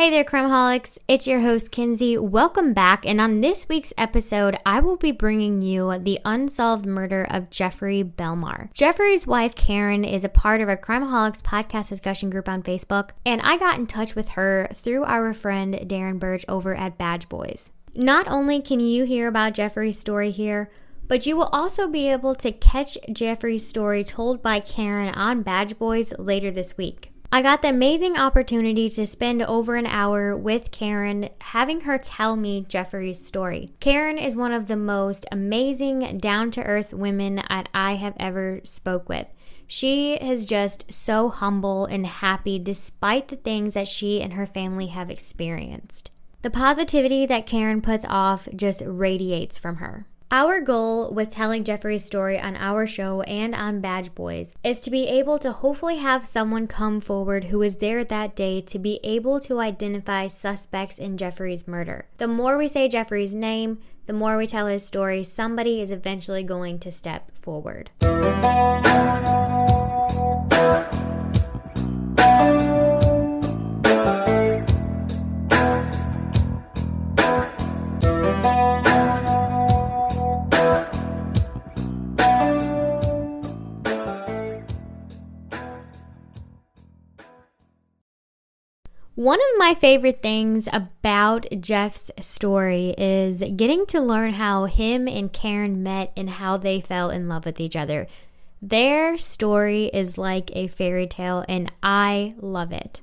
Hey there, Crimeholics. It's your host, Kinsey. Welcome back. And on this week's episode, I will be bringing you the unsolved murder of Jeffrey Belmar. Jeffrey's wife, Karen, is a part of our Crimeholics podcast discussion group on Facebook, and I got in touch with her through our friend Darren Burge over at Badge Boys. Not only can you hear about Jeffrey's story here, but you will also be able to catch Jeffrey's story told by Karen on Badge Boys later this week. I got the amazing opportunity to spend over an hour with Karen, having her tell me Jeffrey's story. Karen is one of the most amazing, down to earth women that I have ever spoke with. She is just so humble and happy despite the things that she and her family have experienced. The positivity that Karen puts off just radiates from her. Our goal with telling Jeffrey's story on our show and on Badge Boys is to be able to hopefully have someone come forward who was there that day to be able to identify suspects in Jeffrey's murder. The more we say Jeffrey's name, the more we tell his story, somebody is eventually going to step forward. One of my favorite things about Jeff's story is getting to learn how him and Karen met and how they fell in love with each other. Their story is like a fairy tale, and I love it.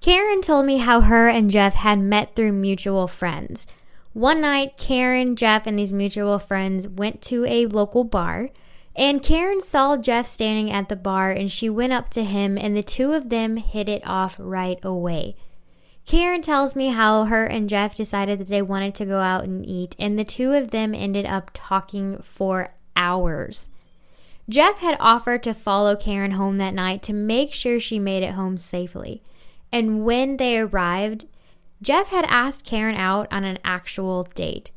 Karen told me how her and Jeff had met through mutual friends. One night, Karen, Jeff, and these mutual friends went to a local bar. And Karen saw Jeff standing at the bar and she went up to him, and the two of them hit it off right away. Karen tells me how her and Jeff decided that they wanted to go out and eat, and the two of them ended up talking for hours. Jeff had offered to follow Karen home that night to make sure she made it home safely. And when they arrived, Jeff had asked Karen out on an actual date.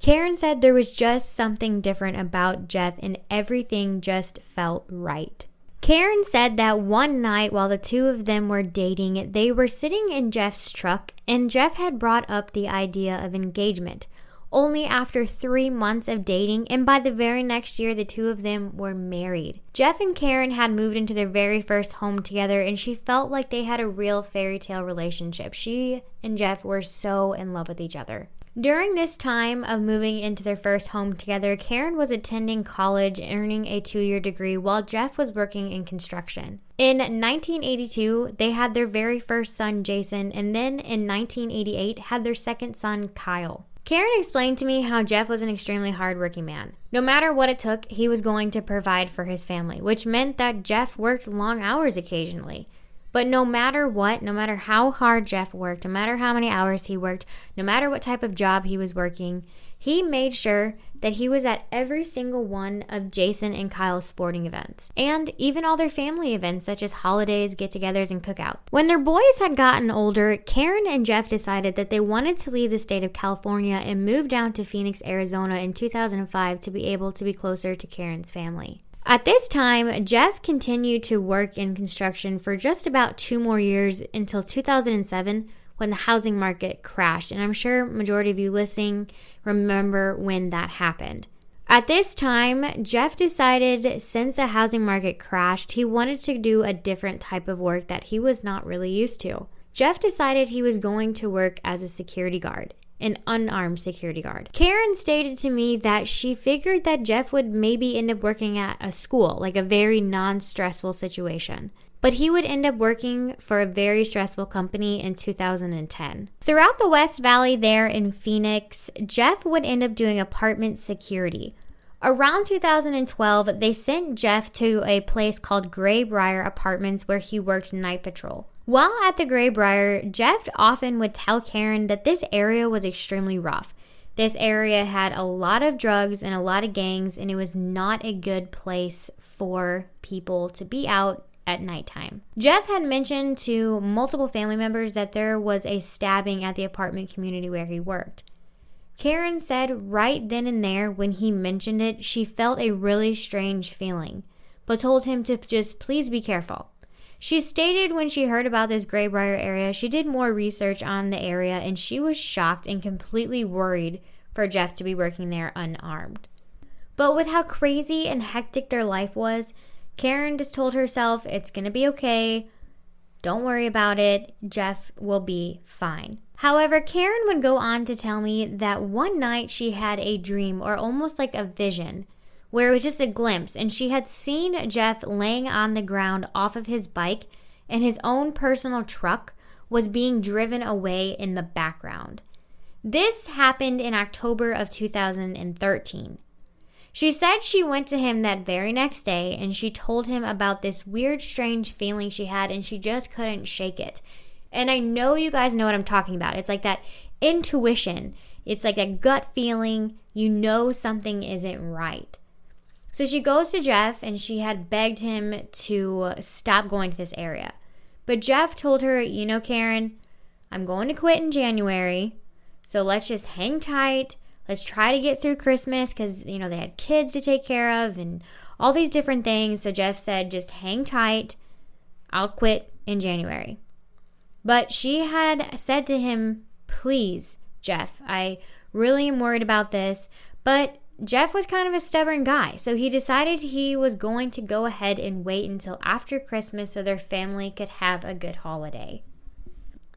Karen said there was just something different about Jeff and everything just felt right. Karen said that one night while the two of them were dating, they were sitting in Jeff's truck and Jeff had brought up the idea of engagement. Only after three months of dating, and by the very next year, the two of them were married. Jeff and Karen had moved into their very first home together, and she felt like they had a real fairy tale relationship. She and Jeff were so in love with each other. During this time of moving into their first home together, Karen was attending college, earning a two year degree, while Jeff was working in construction. In 1982, they had their very first son, Jason, and then in 1988, had their second son, Kyle. Karen explained to me how Jeff was an extremely hardworking man. No matter what it took, he was going to provide for his family, which meant that Jeff worked long hours occasionally. But no matter what, no matter how hard Jeff worked, no matter how many hours he worked, no matter what type of job he was working, he made sure that he was at every single one of Jason and Kyle's sporting events, and even all their family events such as holidays, get togethers, and cookouts. When their boys had gotten older, Karen and Jeff decided that they wanted to leave the state of California and move down to Phoenix, Arizona in 2005 to be able to be closer to Karen's family. At this time, Jeff continued to work in construction for just about two more years until 2007 when the housing market crashed. And I'm sure majority of you listening remember when that happened. At this time, Jeff decided since the housing market crashed, he wanted to do a different type of work that he was not really used to. Jeff decided he was going to work as a security guard an unarmed security guard. Karen stated to me that she figured that Jeff would maybe end up working at a school, like a very non stressful situation. But he would end up working for a very stressful company in 2010. Throughout the West Valley, there in Phoenix, Jeff would end up doing apartment security. Around 2012, they sent Jeff to a place called Graybriar Apartments where he worked night patrol. While at the Graybriar, Jeff often would tell Karen that this area was extremely rough. This area had a lot of drugs and a lot of gangs, and it was not a good place for people to be out at nighttime. Jeff had mentioned to multiple family members that there was a stabbing at the apartment community where he worked. Karen said right then and there when he mentioned it, she felt a really strange feeling, but told him to just please be careful. She stated when she heard about this Graybriar area, she did more research on the area and she was shocked and completely worried for Jeff to be working there unarmed. But with how crazy and hectic their life was, Karen just told herself it's gonna be okay. Don't worry about it. Jeff will be fine. However, Karen would go on to tell me that one night she had a dream or almost like a vision where it was just a glimpse and she had seen Jeff laying on the ground off of his bike and his own personal truck was being driven away in the background. This happened in October of 2013. She said she went to him that very next day and she told him about this weird, strange feeling she had and she just couldn't shake it. And I know you guys know what I'm talking about. It's like that intuition, it's like a gut feeling. You know something isn't right. So she goes to Jeff and she had begged him to stop going to this area. But Jeff told her, you know, Karen, I'm going to quit in January. So let's just hang tight. Let's try to get through Christmas because, you know, they had kids to take care of and all these different things. So Jeff said, just hang tight. I'll quit in January. But she had said to him, Please, Jeff, I really am worried about this. But Jeff was kind of a stubborn guy, so he decided he was going to go ahead and wait until after Christmas so their family could have a good holiday.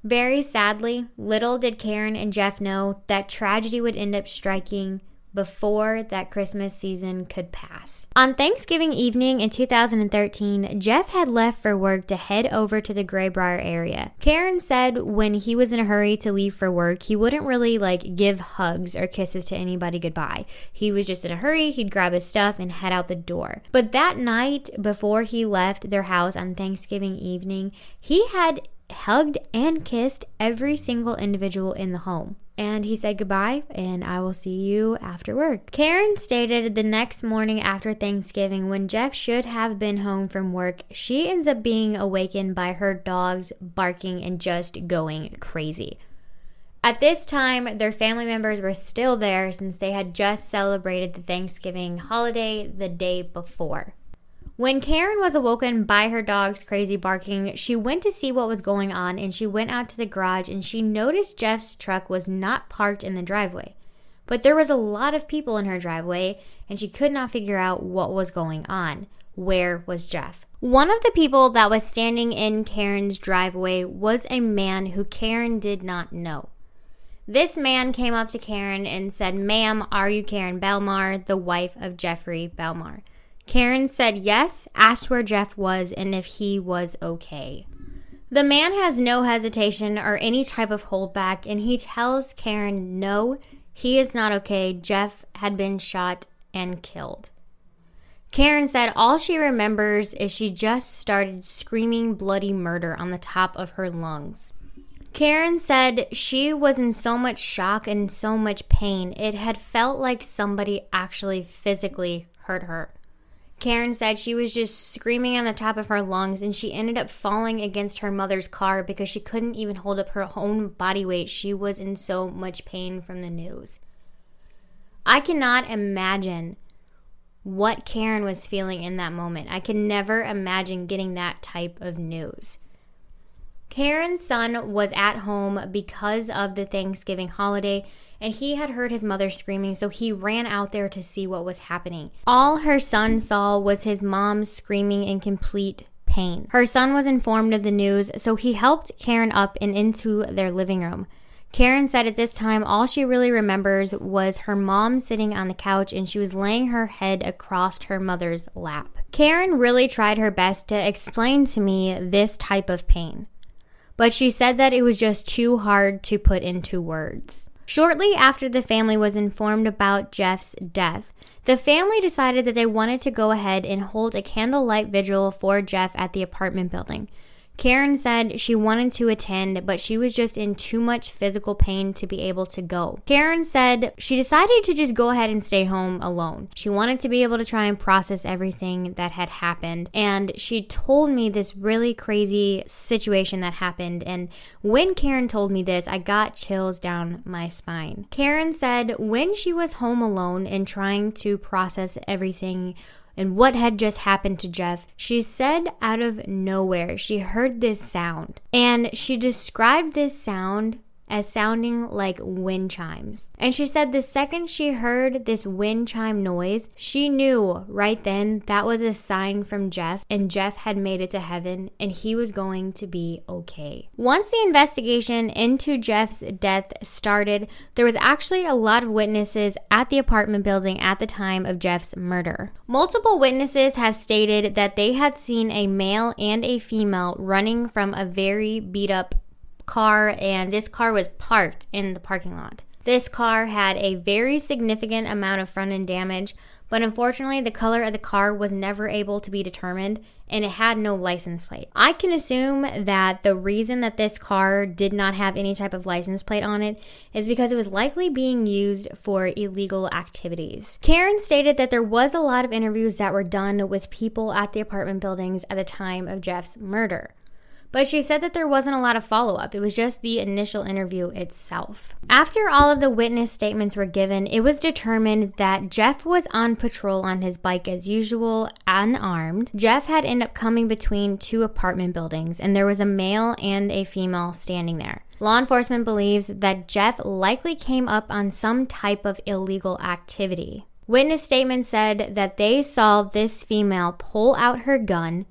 Very sadly, little did Karen and Jeff know that tragedy would end up striking before that Christmas season could pass. On Thanksgiving evening in 2013, Jeff had left for work to head over to the Graybriar area. Karen said when he was in a hurry to leave for work, he wouldn't really like give hugs or kisses to anybody goodbye. He was just in a hurry, he'd grab his stuff and head out the door. But that night before he left their house on Thanksgiving evening, he had hugged and kissed every single individual in the home. And he said goodbye, and I will see you after work. Karen stated the next morning after Thanksgiving, when Jeff should have been home from work, she ends up being awakened by her dogs barking and just going crazy. At this time, their family members were still there since they had just celebrated the Thanksgiving holiday the day before. When Karen was awoken by her dog's crazy barking, she went to see what was going on and she went out to the garage and she noticed Jeff's truck was not parked in the driveway. But there was a lot of people in her driveway and she could not figure out what was going on. Where was Jeff? One of the people that was standing in Karen's driveway was a man who Karen did not know. This man came up to Karen and said, Ma'am, are you Karen Belmar, the wife of Jeffrey Belmar? Karen said yes, asked where Jeff was and if he was okay. The man has no hesitation or any type of holdback, and he tells Karen no, he is not okay. Jeff had been shot and killed. Karen said all she remembers is she just started screaming bloody murder on the top of her lungs. Karen said she was in so much shock and so much pain, it had felt like somebody actually physically hurt her. Karen said she was just screaming on the top of her lungs and she ended up falling against her mother's car because she couldn't even hold up her own body weight. She was in so much pain from the news. I cannot imagine what Karen was feeling in that moment. I can never imagine getting that type of news. Karen's son was at home because of the Thanksgiving holiday and he had heard his mother screaming, so he ran out there to see what was happening. All her son saw was his mom screaming in complete pain. Her son was informed of the news, so he helped Karen up and into their living room. Karen said at this time all she really remembers was her mom sitting on the couch and she was laying her head across her mother's lap. Karen really tried her best to explain to me this type of pain, but she said that it was just too hard to put into words. Shortly after the family was informed about Jeff's death, the family decided that they wanted to go ahead and hold a candlelight vigil for Jeff at the apartment building. Karen said she wanted to attend, but she was just in too much physical pain to be able to go. Karen said she decided to just go ahead and stay home alone. She wanted to be able to try and process everything that had happened. And she told me this really crazy situation that happened. And when Karen told me this, I got chills down my spine. Karen said when she was home alone and trying to process everything and what had just happened to Jeff, she said out of nowhere she heard this sound. And she described this sound as sounding like wind chimes. And she said the second she heard this wind chime noise, she knew right then that was a sign from Jeff, and Jeff had made it to heaven and he was going to be okay. Once the investigation into Jeff's death started, there was actually a lot of witnesses at the apartment building at the time of Jeff's murder. Multiple witnesses have stated that they had seen a male and a female running from a very beat up car, and this car was parked in the parking lot. This car had a very significant amount of front end damage, but unfortunately, the color of the car was never able to be determined and it had no license plate. I can assume that the reason that this car did not have any type of license plate on it is because it was likely being used for illegal activities. Karen stated that there was a lot of interviews that were done with people at the apartment buildings at the time of Jeff's murder. But she said that there wasn't a lot of follow up, it was just the initial interview itself. After all of the witness statements were given, it was determined that Jeff was on patrol on his bike as usual, unarmed. Jeff had ended up coming between two apartment buildings, and there was a male and a female standing there. Law enforcement believes that Jeff likely came up on some type of illegal activity. Witness statements said that they saw this female pull out her gun,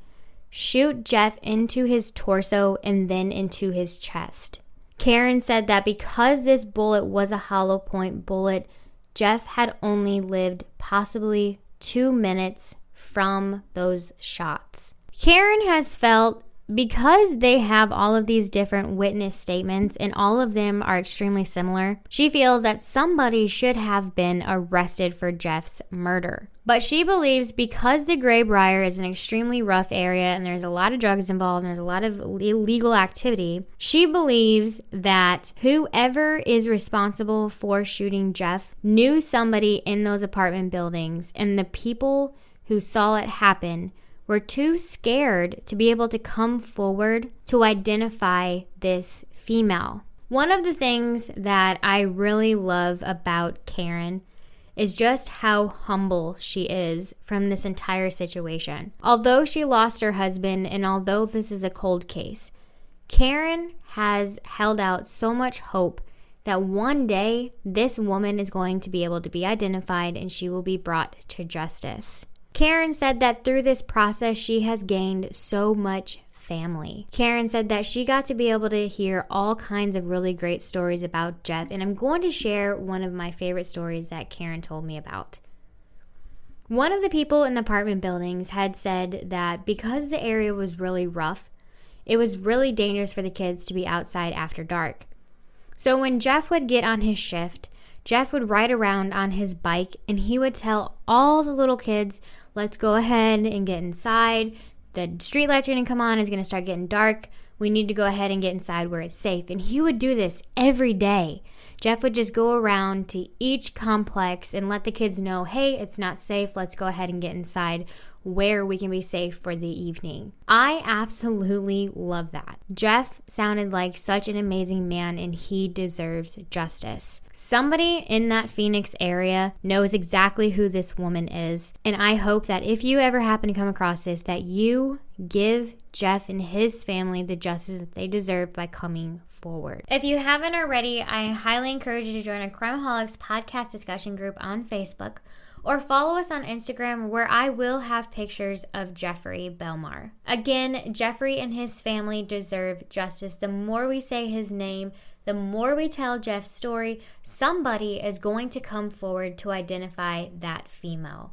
shoot Jeff into his torso and then into his chest. Karen said that because this bullet was a hollow point bullet, Jeff had only lived possibly two minutes from those shots. Karen has felt because they have all of these different witness statements and all of them are extremely similar, she feels that somebody should have been arrested for Jeff's murder. But she believes because the Graybriar is an extremely rough area and there's a lot of drugs involved and there's a lot of illegal activity, she believes that whoever is responsible for shooting Jeff knew somebody in those apartment buildings and the people who saw it happen were too scared to be able to come forward to identify this female. One of the things that I really love about Karen is just how humble she is from this entire situation. Although she lost her husband, and although this is a cold case, Karen has held out so much hope that one day this woman is going to be able to be identified and she will be brought to justice. Karen said that through this process, she has gained so much family. Karen said that she got to be able to hear all kinds of really great stories about Jeff, and I'm going to share one of my favorite stories that Karen told me about. One of the people in the apartment buildings had said that because the area was really rough, it was really dangerous for the kids to be outside after dark. So when Jeff would get on his shift, Jeff would ride around on his bike and he would tell all the little kids, let's go ahead and get inside. The street lights are going to come on. It's going to start getting dark. We need to go ahead and get inside where it's safe. And he would do this every day. Jeff would just go around to each complex and let the kids know, hey, it's not safe. Let's go ahead and get inside where we can be safe for the evening. I absolutely love that. Jeff sounded like such an amazing man and he deserves justice. Somebody in that Phoenix area knows exactly who this woman is, and I hope that if you ever happen to come across this that you give Jeff and his family the justice that they deserve by coming forward. If you haven't already, I highly encourage you to join a Crimeaholics podcast discussion group on Facebook or follow us on Instagram where I will have pictures of Jeffrey Belmar. Again, Jeffrey and his family deserve justice. The more we say his name, the more we tell Jeff's story, somebody is going to come forward to identify that female.